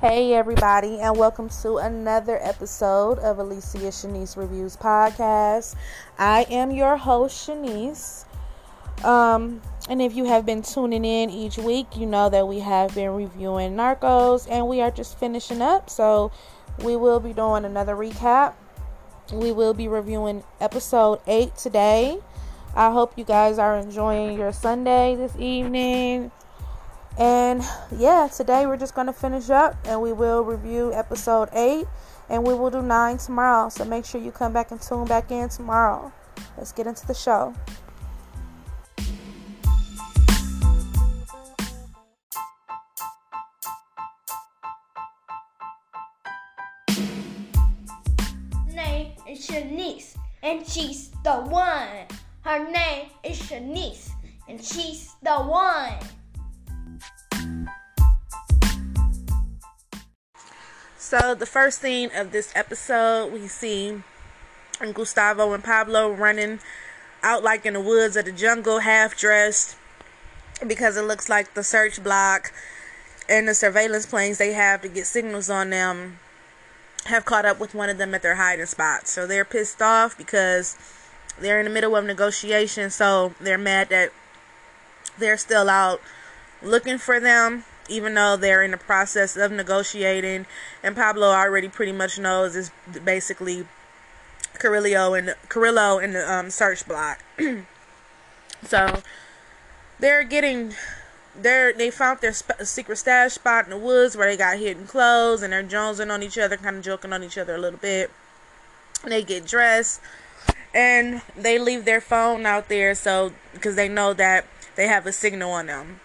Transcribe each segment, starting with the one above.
Hey, everybody, and welcome to another episode of Alicia Shanice Reviews Podcast. I am your host, Shanice. Um, and if you have been tuning in each week, you know that we have been reviewing Narcos, and we are just finishing up. So, we will be doing another recap. We will be reviewing episode 8 today. I hope you guys are enjoying your Sunday this evening. And yeah, today we're just going to finish up and we will review episode 8 and we will do 9 tomorrow. So make sure you come back and tune back in tomorrow. Let's get into the show. name is Shanice, and she's the one. Her name is Shanice, and she's the one. So the first scene of this episode, we see Gustavo and Pablo running out like in the woods of the jungle, half dressed, because it looks like the search block and the surveillance planes they have to get signals on them have caught up with one of them at their hiding spot. So they're pissed off because they're in the middle of negotiations. So they're mad that they're still out looking for them even though they're in the process of negotiating. And Pablo already pretty much knows is basically Carrillo and Carrillo in the um, search block. so they're getting they're they found their sp- secret stash spot in the woods where they got hidden clothes and they're jonesing on each other, kind of joking on each other a little bit. They get dressed and they leave their phone out there so because they know that they have a signal on them.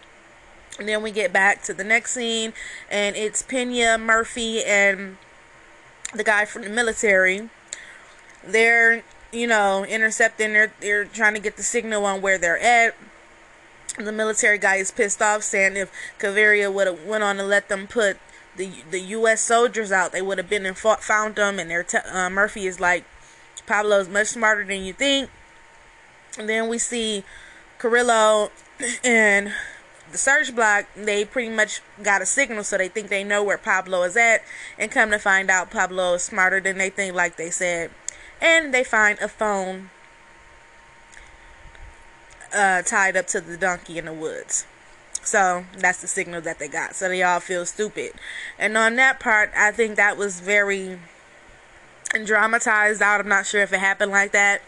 And then we get back to the next scene, and it's Pena, Murphy, and the guy from the military. They're, you know, intercepting. They're they're trying to get the signal on where they're at. The military guy is pissed off, saying if Gaviria would have went on to let them put the the U.S. soldiers out, they would have been and fought, found them. And their uh, Murphy is like, Pablo is much smarter than you think. And then we see Carrillo and the search block, they pretty much got a signal, so they think they know where Pablo is at. And come to find out, Pablo is smarter than they think, like they said. And they find a phone uh, tied up to the donkey in the woods. So that's the signal that they got. So they all feel stupid. And on that part, I think that was very dramatized out. I'm not sure if it happened like that.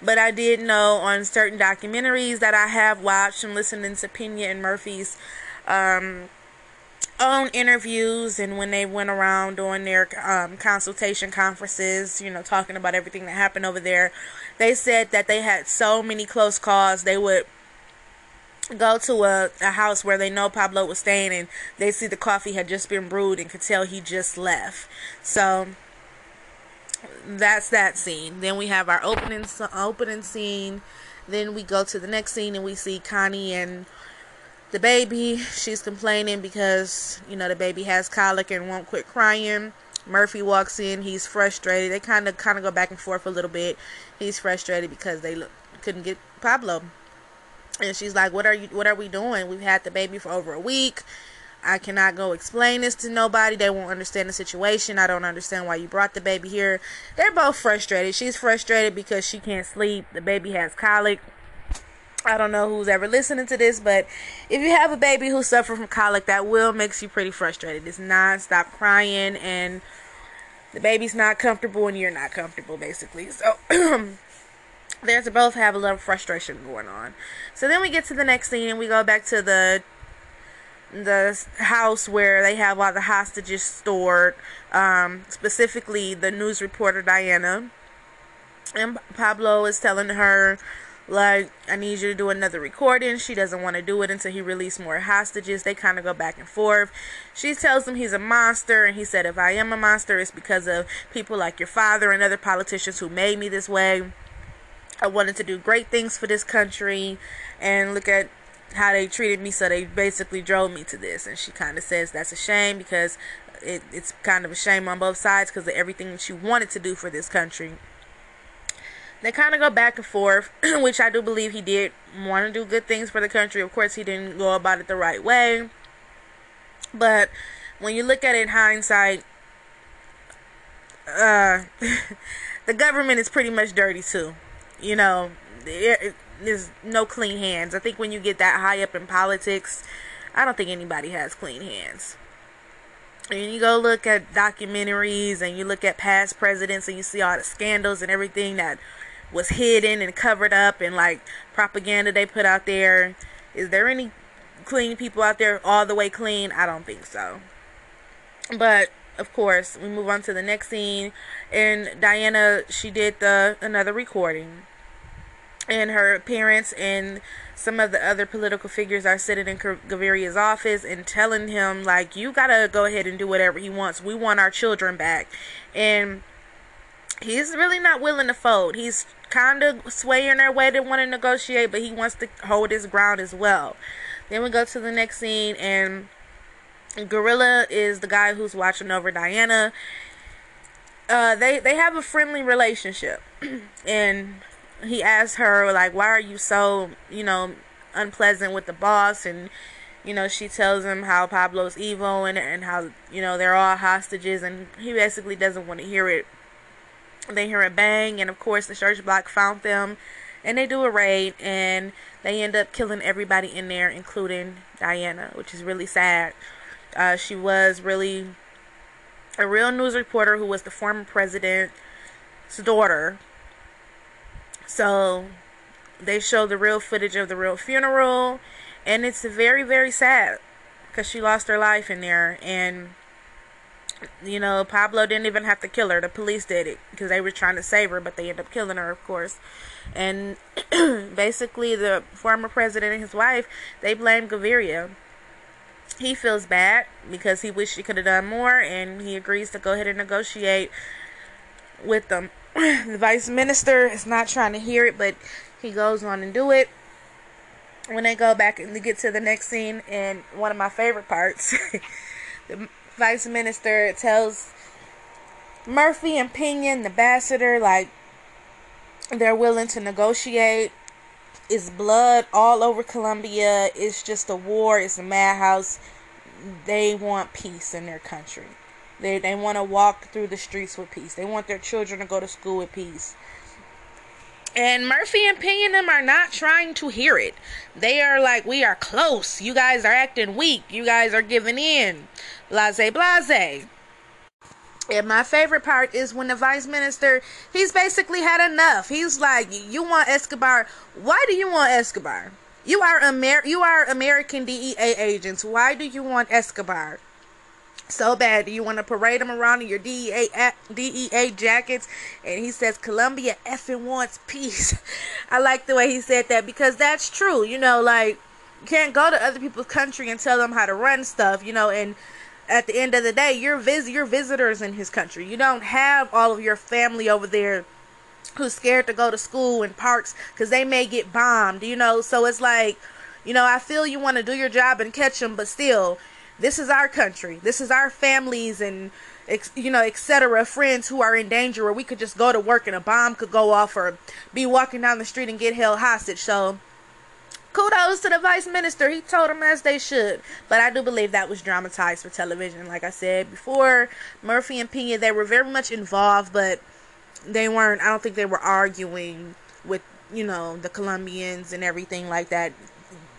But I did know on certain documentaries that I have watched and listening to Pena and Murphy's um, own interviews and when they went around doing their um, consultation conferences, you know, talking about everything that happened over there, they said that they had so many close calls. They would go to a, a house where they know Pablo was staying and they see the coffee had just been brewed and could tell he just left. So that's that scene. Then we have our opening opening scene. Then we go to the next scene and we see Connie and the baby. She's complaining because you know the baby has colic and won't quit crying. Murphy walks in. He's frustrated. They kind of kind of go back and forth a little bit. He's frustrated because they look, couldn't get Pablo. And she's like, "What are you? What are we doing? We've had the baby for over a week. I cannot go explain this to nobody. They won't understand the situation. I don't understand why you brought the baby here. They're both frustrated. She's frustrated because she can't sleep. The baby has colic. I don't know who's ever listening to this, but if you have a baby who suffers from colic, that will makes you pretty frustrated. It's non-stop crying and the baby's not comfortable and you're not comfortable basically. So there's both have a little frustration going on. So then we get to the next scene and we go back to the the house where they have all the hostages stored, um, specifically the news reporter Diana. And Pablo is telling her, like, I need you to do another recording. She doesn't want to do it until he releases more hostages. They kind of go back and forth. She tells him he's a monster, and he said, If I am a monster, it's because of people like your father and other politicians who made me this way. I wanted to do great things for this country, and look at how they treated me, so they basically drove me to this. And she kind of says that's a shame because it, it's kind of a shame on both sides because of everything that you wanted to do for this country. They kind of go back and forth, which I do believe he did want to do good things for the country. Of course, he didn't go about it the right way. But when you look at it in hindsight, uh, the government is pretty much dirty too. You know, it, there's no clean hands. I think when you get that high up in politics, I don't think anybody has clean hands. And you go look at documentaries and you look at past presidents and you see all the scandals and everything that was hidden and covered up and like propaganda they put out there. Is there any clean people out there all the way clean? I don't think so. But of course, we move on to the next scene and Diana she did the another recording. And her parents and some of the other political figures are sitting in Gaviria's office and telling him like you gotta go ahead and do whatever he wants. We want our children back. And he's really not willing to fold. He's kind of swaying their way to want to negotiate, but he wants to hold his ground as well. Then we go to the next scene, and Gorilla is the guy who's watching over Diana. Uh, they they have a friendly relationship, and he asks her like, "Why are you so you know unpleasant with the boss?" and you know she tells him how Pablo's evil and and how you know they're all hostages, and he basically doesn't want to hear it they hear a bang, and of course, the search block found them, and they do a raid, and they end up killing everybody in there, including Diana, which is really sad. Uh, she was really a real news reporter who was the former president's daughter. So they show the real footage of the real funeral, and it's very, very sad because she lost her life in there, and you know, Pablo didn't even have to kill her. The police did it because they were trying to save her, but they ended up killing her, of course. And basically, the former president and his wife they blame Gaviria. He feels bad because he wished he could have done more, and he agrees to go ahead and negotiate with them. the vice minister is not trying to hear it, but he goes on and do it. When they go back and get to the next scene, and one of my favorite parts, the vice minister tells Murphy and Pinion, the ambassador, like they're willing to negotiate. It's blood all over Colombia. It's just a war. It's a madhouse. They want peace in their country. They they want to walk through the streets with peace. They want their children to go to school with peace. And Murphy and Pinion them are not trying to hear it. They are like, we are close. You guys are acting weak. You guys are giving in. Blase, blase. And my favorite part is when the vice minister, he's basically had enough. He's like, you want Escobar. Why do you want Escobar? You are Amer- you are American DEA agents. Why do you want Escobar? So bad. Do you want to parade him around in your DEA DEA jackets? And he says Colombia effing wants peace. I like the way he said that because that's true. You know, like you can't go to other people's country and tell them how to run stuff. You know, and at the end of the day, you're vis- you're visitors in his country. You don't have all of your family over there who's scared to go to school and parks because they may get bombed. You know, so it's like, you know, I feel you want to do your job and catch them, but still this is our country. This is our families and you know, etc. Friends who are in danger, or we could just go to work and a bomb could go off, or be walking down the street and get held hostage. So, kudos to the vice minister. He told them as they should. But I do believe that was dramatized for television. Like I said before, Murphy and Pena they were very much involved, but they weren't. I don't think they were arguing with you know the Colombians and everything like that.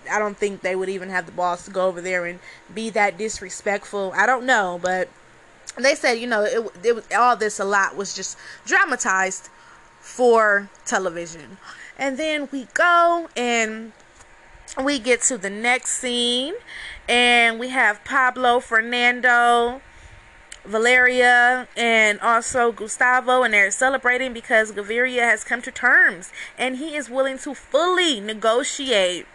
I don't think they would even have the balls to go over there and be that disrespectful. I don't know, but they said you know it, it was all this a lot was just dramatized for television. And then we go and we get to the next scene and we have Pablo Fernando Valeria and also Gustavo, and they're celebrating because Gaviria has come to terms and he is willing to fully negotiate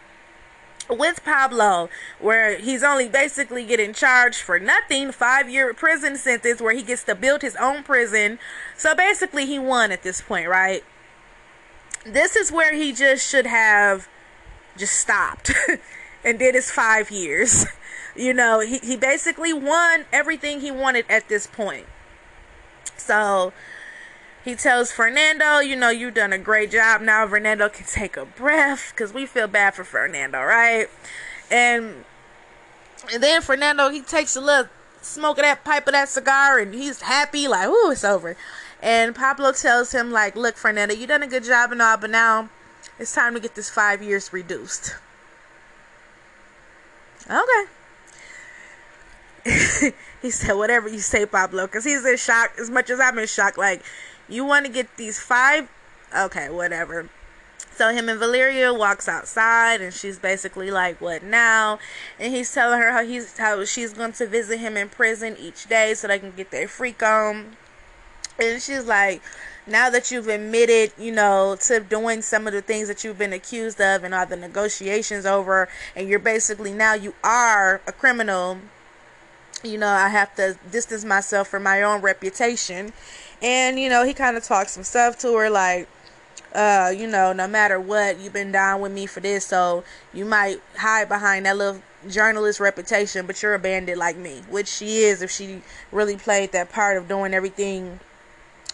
with Pablo, where he's only basically getting charged for nothing, five year prison sentence where he gets to build his own prison. So basically, he won at this point, right? This is where he just should have just stopped and did his five years. You know, he, he basically won everything he wanted at this point. So he tells Fernando, you know, you've done a great job. Now Fernando can take a breath because we feel bad for Fernando, right? And and then Fernando he takes a little smoke of that pipe of that cigar and he's happy, like, ooh, it's over. And Pablo tells him, like, look, Fernando, you done a good job and all, but now it's time to get this five years reduced. Okay. he said, whatever you say, Pablo, because he's in shock as much as I'm in shock. Like, you want to get these five? Okay, whatever. So him and Valeria walks outside, and she's basically like, "What now?" And he's telling her how he's how she's going to visit him in prison each day so they can get their freak on. And she's like, "Now that you've admitted, you know, to doing some of the things that you've been accused of, and all the negotiations over, and you're basically now you are a criminal." You know, I have to distance myself from my own reputation. And, you know, he kind of talks some stuff to her like, uh, you know, no matter what, you've been down with me for this, so you might hide behind that little journalist reputation, but you're a bandit like me, which she is if she really played that part of doing everything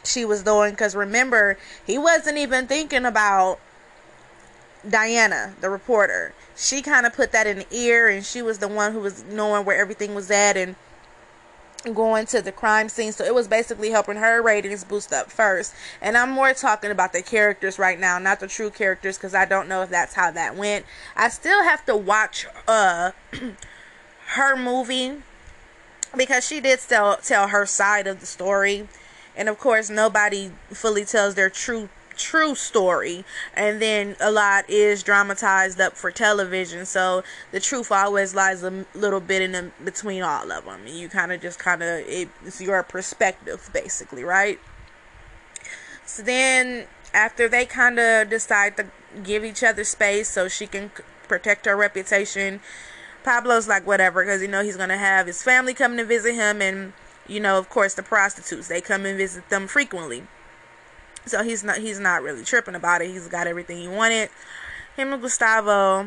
she was doing. Because remember, he wasn't even thinking about Diana, the reporter. She kind of put that in the ear, and she was the one who was knowing where everything was at and going to the crime scene. So it was basically helping her ratings boost up first. And I'm more talking about the characters right now, not the true characters, because I don't know if that's how that went. I still have to watch uh her movie because she did still tell her side of the story. And of course, nobody fully tells their true true story and then a lot is dramatized up for television. So the truth always lies a little bit in the, between all of them and you kind of just kind of it's your perspective basically right? So then after they kind of decide to give each other space so she can protect her reputation pablo's like whatever because you know he's gonna have his family come to visit him and you know of course the prostitutes they come and visit them frequently so he's not he's not really tripping about it. He's got everything he wanted. Him and Gustavo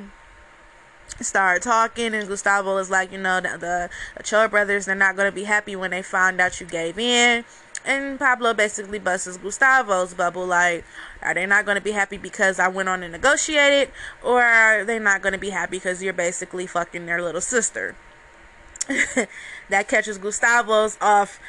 start talking and Gustavo is like, you know, the, the brothers, they're not going to be happy when they find out you gave in. And Pablo basically busts Gustavo's bubble like, are they not going to be happy because I went on and negotiated? Or are they not going to be happy because you're basically fucking their little sister? that catches Gustavo's off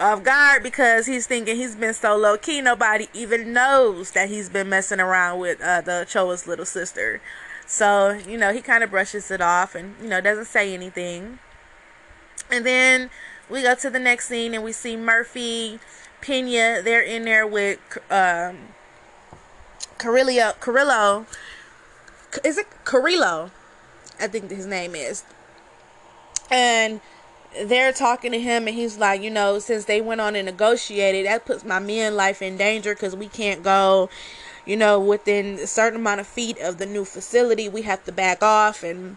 off guard because he's thinking he's been so low key. Nobody even knows that he's been messing around with uh, the Choa's little sister. So, you know, he kind of brushes it off and, you know, doesn't say anything. And then we go to the next scene and we see Murphy, Pena, they're in there with um, Carrillo. Carrillo. Is it Carrillo? I think his name is. And they're talking to him and he's like you know since they went on and negotiated that puts my men life in danger because we can't go you know within a certain amount of feet of the new facility we have to back off and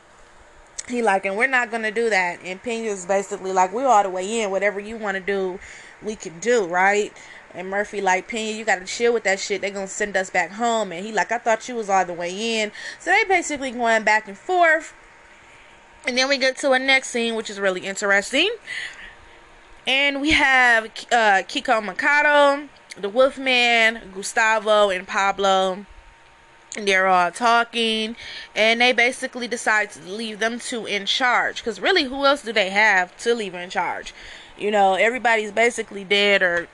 he like and we're not gonna do that and Pena's basically like we're all the way in whatever you want to do we can do right and Murphy like Pena, you gotta chill with that shit. They're gonna send us back home. And he like, I thought you was all the way in. So they basically going back and forth. And then we get to a next scene, which is really interesting. And we have uh, Kiko Mercado, the Wolfman, Gustavo, and Pablo. And they're all talking. And they basically decide to leave them two in charge. Because really, who else do they have to leave in charge? You know, everybody's basically dead or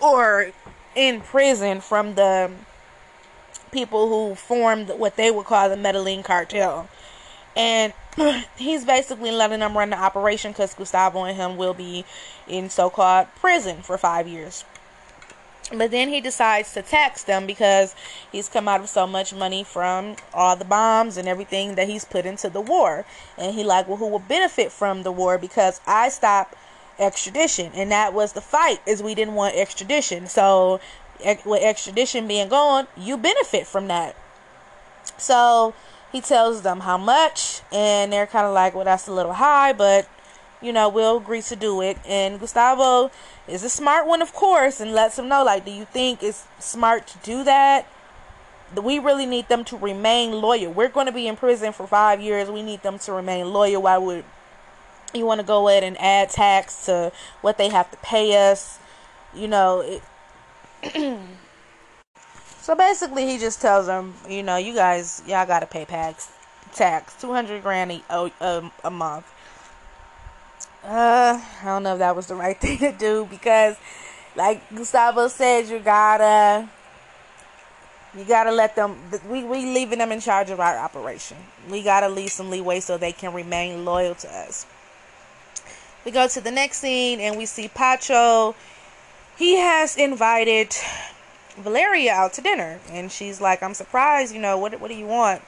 or in prison from the people who formed what they would call the Medellin cartel. And he's basically letting them run the operation because Gustavo and him will be in so called prison for five years. But then he decides to tax them because he's come out of so much money from all the bombs and everything that he's put into the war. And he like, well, who will benefit from the war? Because I stopped extradition, and that was the fight. Is we didn't want extradition. So with extradition being gone, you benefit from that. So he tells them how much, and they're kind of like, well, that's a little high, but you know, we'll agree to do it. And Gustavo is a smart one, of course, and lets him know, like, do you think it's smart to do that? We really need them to remain loyal. We're going to be in prison for five years. We need them to remain loyal. Why would you want to go ahead and add tax to what they have to pay us? You know, it So basically, he just tells them, you know, you guys, y'all gotta pay tax, tax, two hundred grand a, a, a month. uh, I don't know if that was the right thing to do because, like Gustavo said, you gotta, you gotta let them. We we leaving them in charge of our operation. We gotta leave some leeway so they can remain loyal to us. We go to the next scene and we see Pacho. He has invited Valeria out to dinner, and she's like, "I'm surprised. You know what? What do you want?"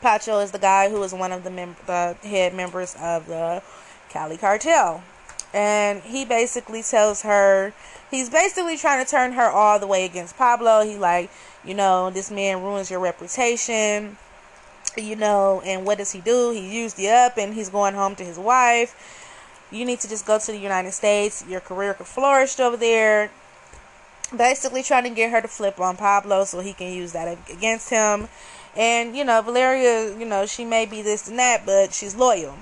Pacho is the guy who is one of the mem- the head members of the Cali cartel. And he basically tells her he's basically trying to turn her all the way against Pablo. He like, you know, this man ruins your reputation. You know, and what does he do? He used you up and he's going home to his wife. You need to just go to the United States. Your career could flourish over there. Basically trying to get her to flip on Pablo so he can use that against him. And, you know, Valeria, you know, she may be this and that, but she's loyal.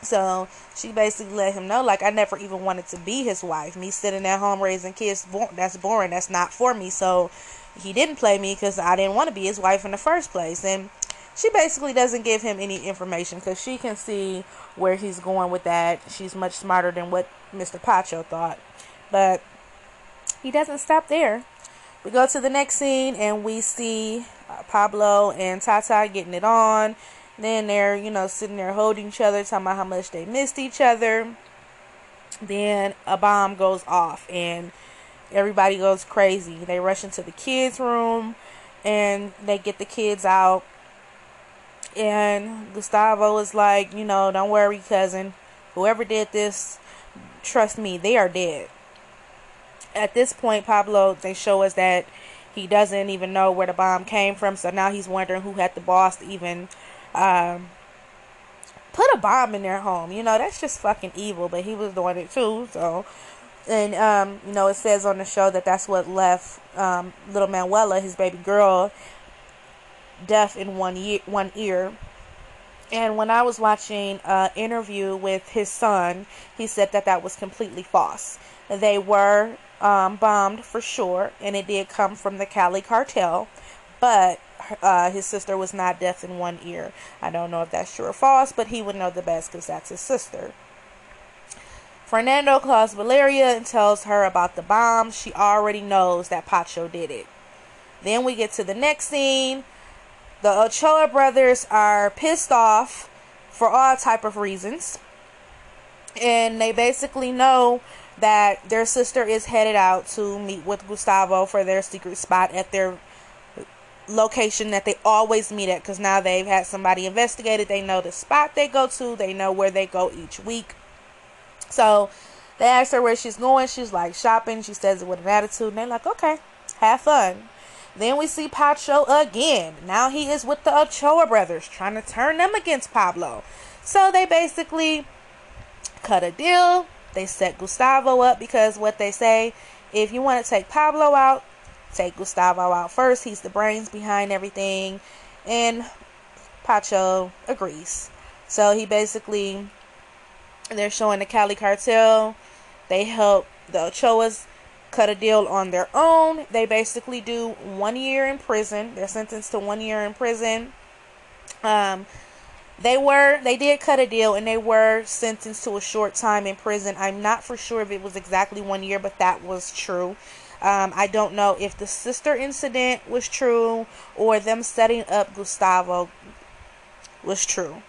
So she basically let him know, like, I never even wanted to be his wife. Me sitting at home raising kids, that's boring. That's not for me. So he didn't play me because I didn't want to be his wife in the first place. And she basically doesn't give him any information because she can see where he's going with that. She's much smarter than what Mr. Pacho thought. But he doesn't stop there. We go to the next scene and we see uh, Pablo and Tata getting it on. Then they're, you know, sitting there holding each other, talking about how much they missed each other. Then a bomb goes off and everybody goes crazy. They rush into the kids' room and they get the kids out. And Gustavo is like, you know, don't worry, cousin. Whoever did this, trust me, they are dead. At this point, Pablo, they show us that he doesn't even know where the bomb came from. So now he's wondering who had the boss to even um, put a bomb in their home. You know, that's just fucking evil. But he was doing it too. So, and um, you know, it says on the show that that's what left um, little Manuela, his baby girl, deaf in one ear. One ear. And when I was watching an interview with his son, he said that that was completely false. They were um, bombed for sure, and it did come from the Cali cartel, but uh, his sister was not deaf in one ear. I don't know if that's true or false, but he would know the best because that's his sister. Fernando calls Valeria and tells her about the bomb. She already knows that Pacho did it. Then we get to the next scene. The Ochoa brothers are pissed off for all type of reasons. And they basically know that their sister is headed out to meet with Gustavo for their secret spot at their location that they always meet at because now they've had somebody investigated. They know the spot they go to, they know where they go each week. So they ask her where she's going. She's like shopping. She says it with an attitude. And they're like, okay, have fun. Then we see Pacho again. Now he is with the Ochoa brothers trying to turn them against Pablo. So they basically cut a deal. They set Gustavo up because what they say, if you want to take Pablo out, take Gustavo out first. He's the brains behind everything. And Pacho agrees. So he basically, they're showing the Cali cartel. They help the Ochoas cut a deal on their own. They basically do one year in prison. They're sentenced to one year in prison. Um, they were they did cut a deal and they were sentenced to a short time in prison. I'm not for sure if it was exactly one year, but that was true. Um, I don't know if the sister incident was true or them setting up Gustavo was true.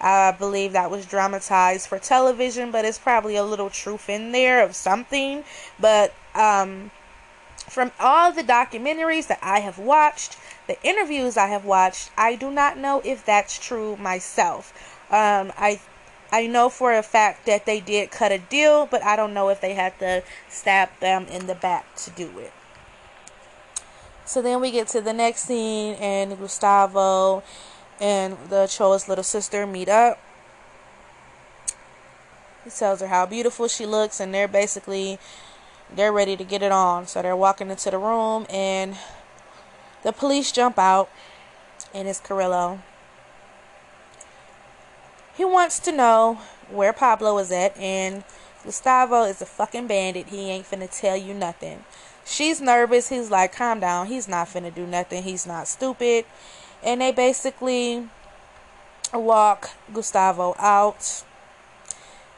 I believe that was dramatized for television, but it's probably a little truth in there of something. But um, from all the documentaries that I have watched, the interviews I have watched, I do not know if that's true myself. Um, I I know for a fact that they did cut a deal, but I don't know if they had to stab them in the back to do it. So then we get to the next scene, and Gustavo and the Choa's little sister meet up. He tells her how beautiful she looks, and they're basically they're ready to get it on. So they're walking into the room, and the police jump out, and it's Carrillo. He wants to know where Pablo is at, and Gustavo is a fucking bandit. He ain't finna tell you nothing. She's nervous. He's like, calm down. He's not finna do nothing. He's not stupid. And they basically walk Gustavo out.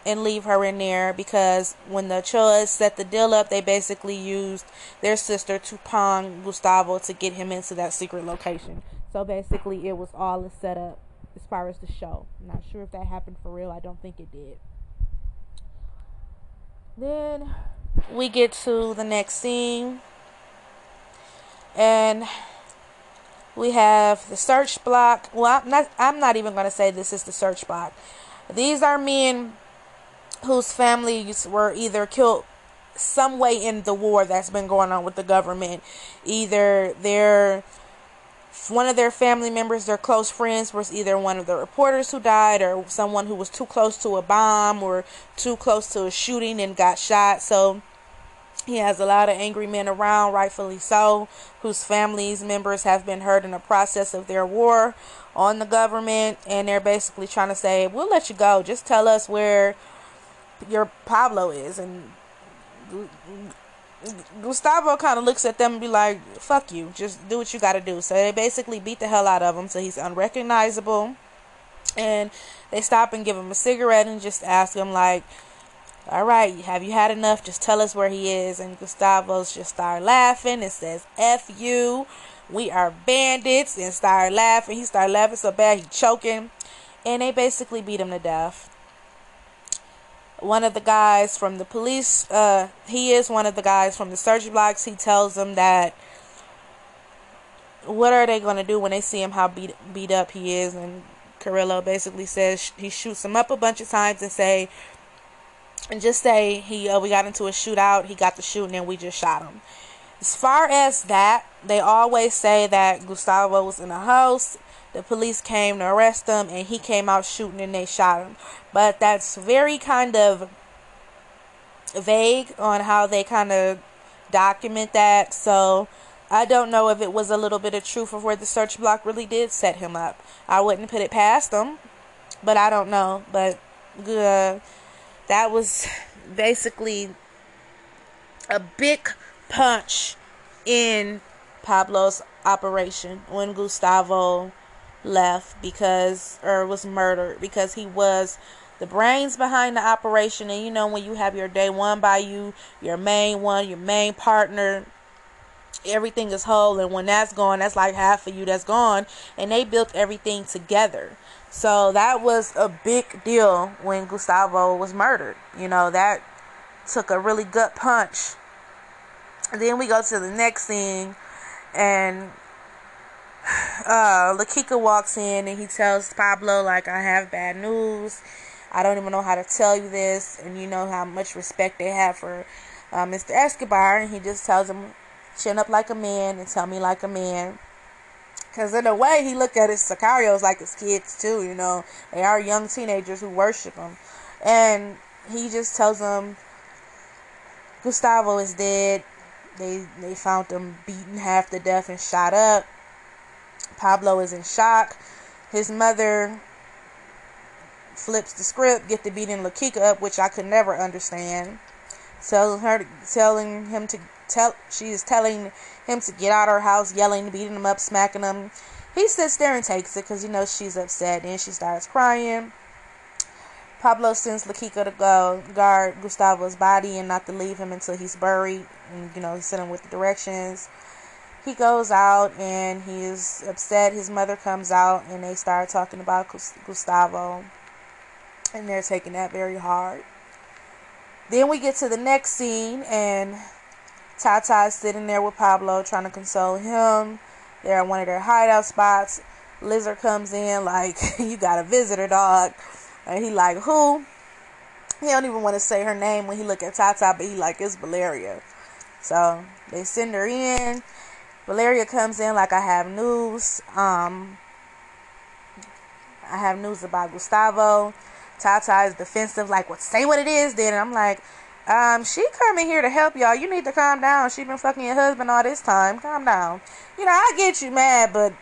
And leave her in there because when the Ochoas set the deal up, they basically used their sister to pawn Gustavo to get him into that secret location. So basically, it was all a setup as far as the show. I'm not sure if that happened for real. I don't think it did. Then we get to the next scene, and we have the search block. Well, I'm not. I'm not even going to say this is the search block. These are men whose families were either killed some way in the war that's been going on with the government. Either their one of their family members, their close friends, was either one of the reporters who died or someone who was too close to a bomb or too close to a shooting and got shot. So he has a lot of angry men around, rightfully so, whose families members have been hurt in the process of their war on the government, and they're basically trying to say, "We'll let you go. Just tell us where your Pablo is." And Gustavo kind of looks at them and be like, "Fuck you. Just do what you got to do." So they basically beat the hell out of him, so he's unrecognizable, and they stop and give him a cigarette and just ask him like all right, have you had enough? Just tell us where he is. And Gustavo's just start laughing. and says, F you. We are bandits. And start laughing. He started laughing so bad he choking. And they basically beat him to death. One of the guys from the police, uh, he is one of the guys from the search blocks. He tells them that what are they going to do when they see him how beat beat up he is and Carrillo basically says he shoots him up a bunch of times and say and just say he uh, we got into a shootout, he got the shooting, and we just shot him. As far as that, they always say that Gustavo was in a house. The police came to arrest him, and he came out shooting, and they shot him. But that's very kind of vague on how they kind of document that. So I don't know if it was a little bit of truth of where the search block really did set him up. I wouldn't put it past them, but I don't know. But uh, that was basically a big punch in Pablo's operation when Gustavo left because or was murdered because he was the brains behind the operation. And you know when you have your day one by you your main one your main partner everything is whole. And when that's gone that's like half of you that's gone. And they built everything together. So that was a big deal when Gustavo was murdered. You know, that took a really gut punch. And then we go to the next scene, and uh, La Quica walks in and he tells Pablo, like, I have bad news. I don't even know how to tell you this. And you know how much respect they have for uh, Mr. Escobar. And he just tells him, chin up like a man and tell me like a man. Because in a way, he looked at his sicarios like his kids too. You know, they are young teenagers who worship him, and he just tells them Gustavo is dead. They they found him beaten half to death and shot up. Pablo is in shock. His mother flips the script, get the beating La Quica up, which I could never understand. Telling her, telling him to tell. She is telling him to get out of her house, yelling, beating him up, smacking him. He sits there and takes it because he knows she's upset. Then she starts crying. Pablo sends La Quica to go guard Gustavo's body and not to leave him until he's buried. And, you know, send him with the directions. He goes out and he's upset. His mother comes out and they start talking about Gustavo. And they're taking that very hard. Then we get to the next scene and Tata is sitting there with Pablo trying to console him. They're at one of their hideout spots. Lizard comes in like, you got a visitor, dog. And he like, who? He don't even want to say her name when he look at Tata, but he like, it's Valeria. So they send her in. Valeria comes in like, I have news. Um, I have news about Gustavo. Tata is defensive, like, what? Say what it is, then. And I'm like, um, she coming here to help y'all. You need to calm down. She been fucking your husband all this time. Calm down. You know, I get you mad, but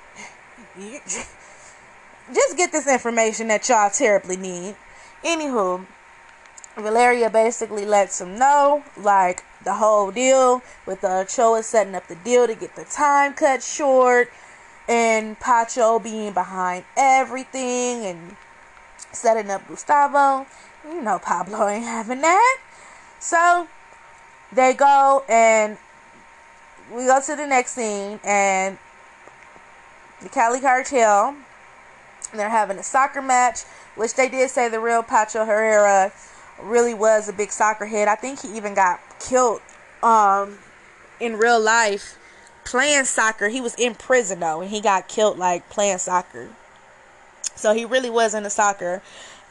you, just get this information that y'all terribly need. Anywho, Valeria basically lets him know, like, the whole deal with the Ochoa setting up the deal to get the time cut short and Pacho being behind everything and setting up Gustavo You know Pablo ain't having that. So they go and we go to the next scene and the Cali cartel they're having a soccer match, which they did say the real Pacho Herrera really was a big soccer head. I think he even got killed um, in real life playing soccer. He was in prison though, and he got killed like playing soccer. So he really was into soccer.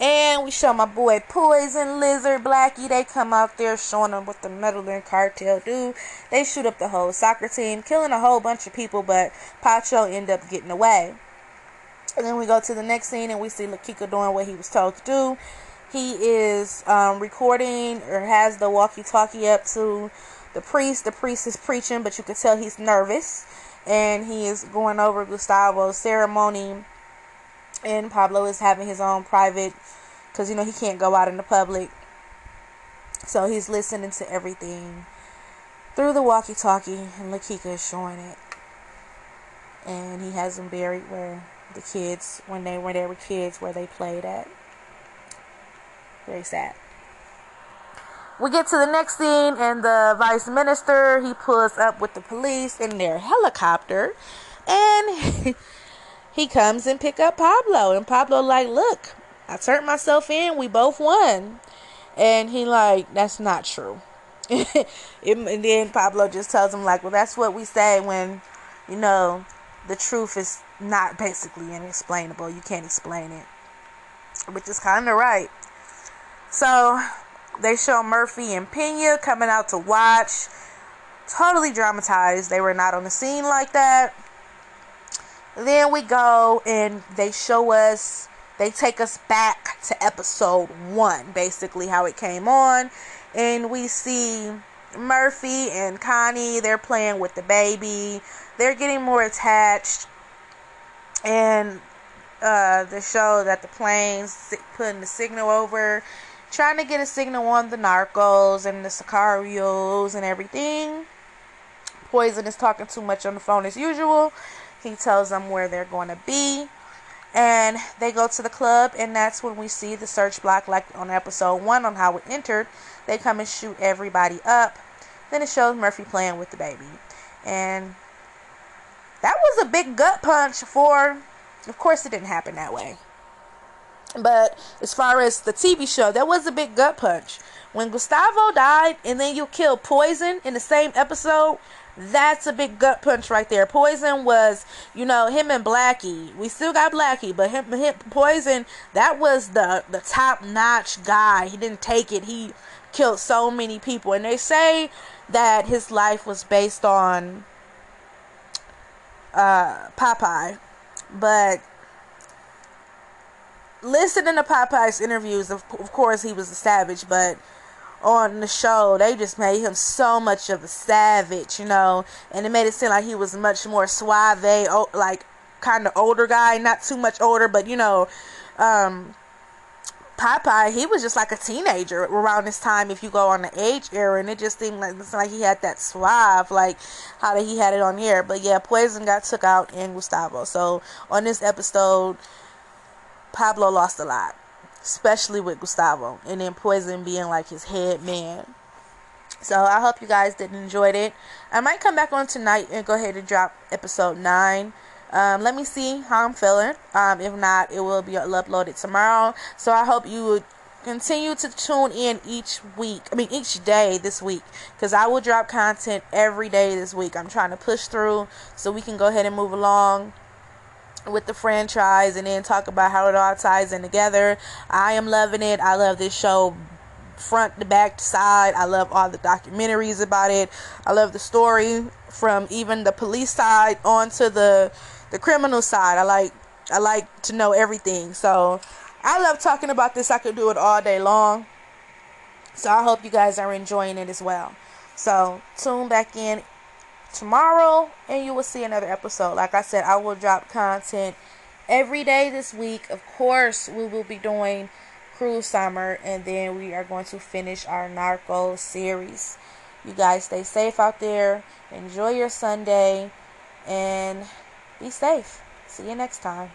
And we show my boy Poison, Lizard, Blackie. They come out there showing them what the Medellin cartel do. They shoot up the whole soccer team, killing a whole bunch of people, but Pacho end up getting away. And then we go to the next scene and we see La Quica doing what he was told to do. He is um, recording or has the walkie talkie up to the priest. The priest is preaching, but you can tell he's nervous. And he is going over Gustavo's ceremony. And Pablo is having his own private, because you know he can't go out in the public. So he's listening to everything through the walkie talkie, and La Quica is showing it. And he has them buried where the kids when they when they were kids where they played at. Very sad. We get to the next scene and the vice minister he pulls up with the police in their helicopter and he comes and pick up Pablo and Pablo like look I turned myself in we both won and he like that's not true and then Pablo just tells him like well that's what we say when you know the truth is not basically inexplainable. You can't explain it. Which is kind of right. So they show Murphy and Pena coming out to watch. Totally dramatized. They were not on the scene like that. Then we go and they show us, they take us back to episode one, basically how it came on. And we see Murphy and Connie, they're playing with the baby. They're getting more attached and uh, the show that the planes putting the signal over, trying to get a signal on the narcos and the sicarios and everything. Poison is talking too much on the phone as usual. He tells them where they're going to be. And they go to the club, and that's when we see the search block, like on episode one, on how it entered. They come and shoot everybody up. Then it shows Murphy playing with the baby. And that was a big gut punch for of course it didn't happen that way but as far as the tv show that was a big gut punch when gustavo died and then you kill poison in the same episode that's a big gut punch right there. Poison was, you know, him and Blackie. We still got Blackie, but him, him Poison, that was the the top notch guy. He didn't take it. He killed so many people, and they say that his life was based on uh, Popeye, but listening to Popeye's interviews, of, of course, he was a savage, but on the show, they just made him so much of a savage, you know, and it made it seem like he was much more suave, like kind of older guy, not too much older, but you know, um, Popeye, he was just like a teenager around this time. If you go on the age era, and it just seemed like it's like he had that suave, like how that he had it on here. But yeah, Poison got took out in Gustavo. So on this episode, Pablo lost a lot, especially with Gustavo, and then Poison being like his head man. So I hope you guys did enjoyed it. I might come back on tonight and go ahead and drop episode nine. Um, let me see how I'm feeling. Um, if not, it will be uploaded tomorrow. So I hope you would continue to tune in each week. I mean, each day this week, because I will drop content every day this week. I'm trying to push through so we can go ahead and move along with the franchise and then talk about how it all ties in together. I am loving it. I love this show front to back to side. I love all the documentaries about it. I love the story from even the police side onto the the criminal side. I like I like to know everything. So I love talking about this. I could do it all day long. So I hope you guys are enjoying it as well. So tune back in tomorrow and you will see another episode. Like I said, I will drop content every day this week. Of course, we will be doing Cruel Summer and then we are going to finish our Narco series. You guys stay safe out there. Enjoy your Sunday and be safe. See you next time.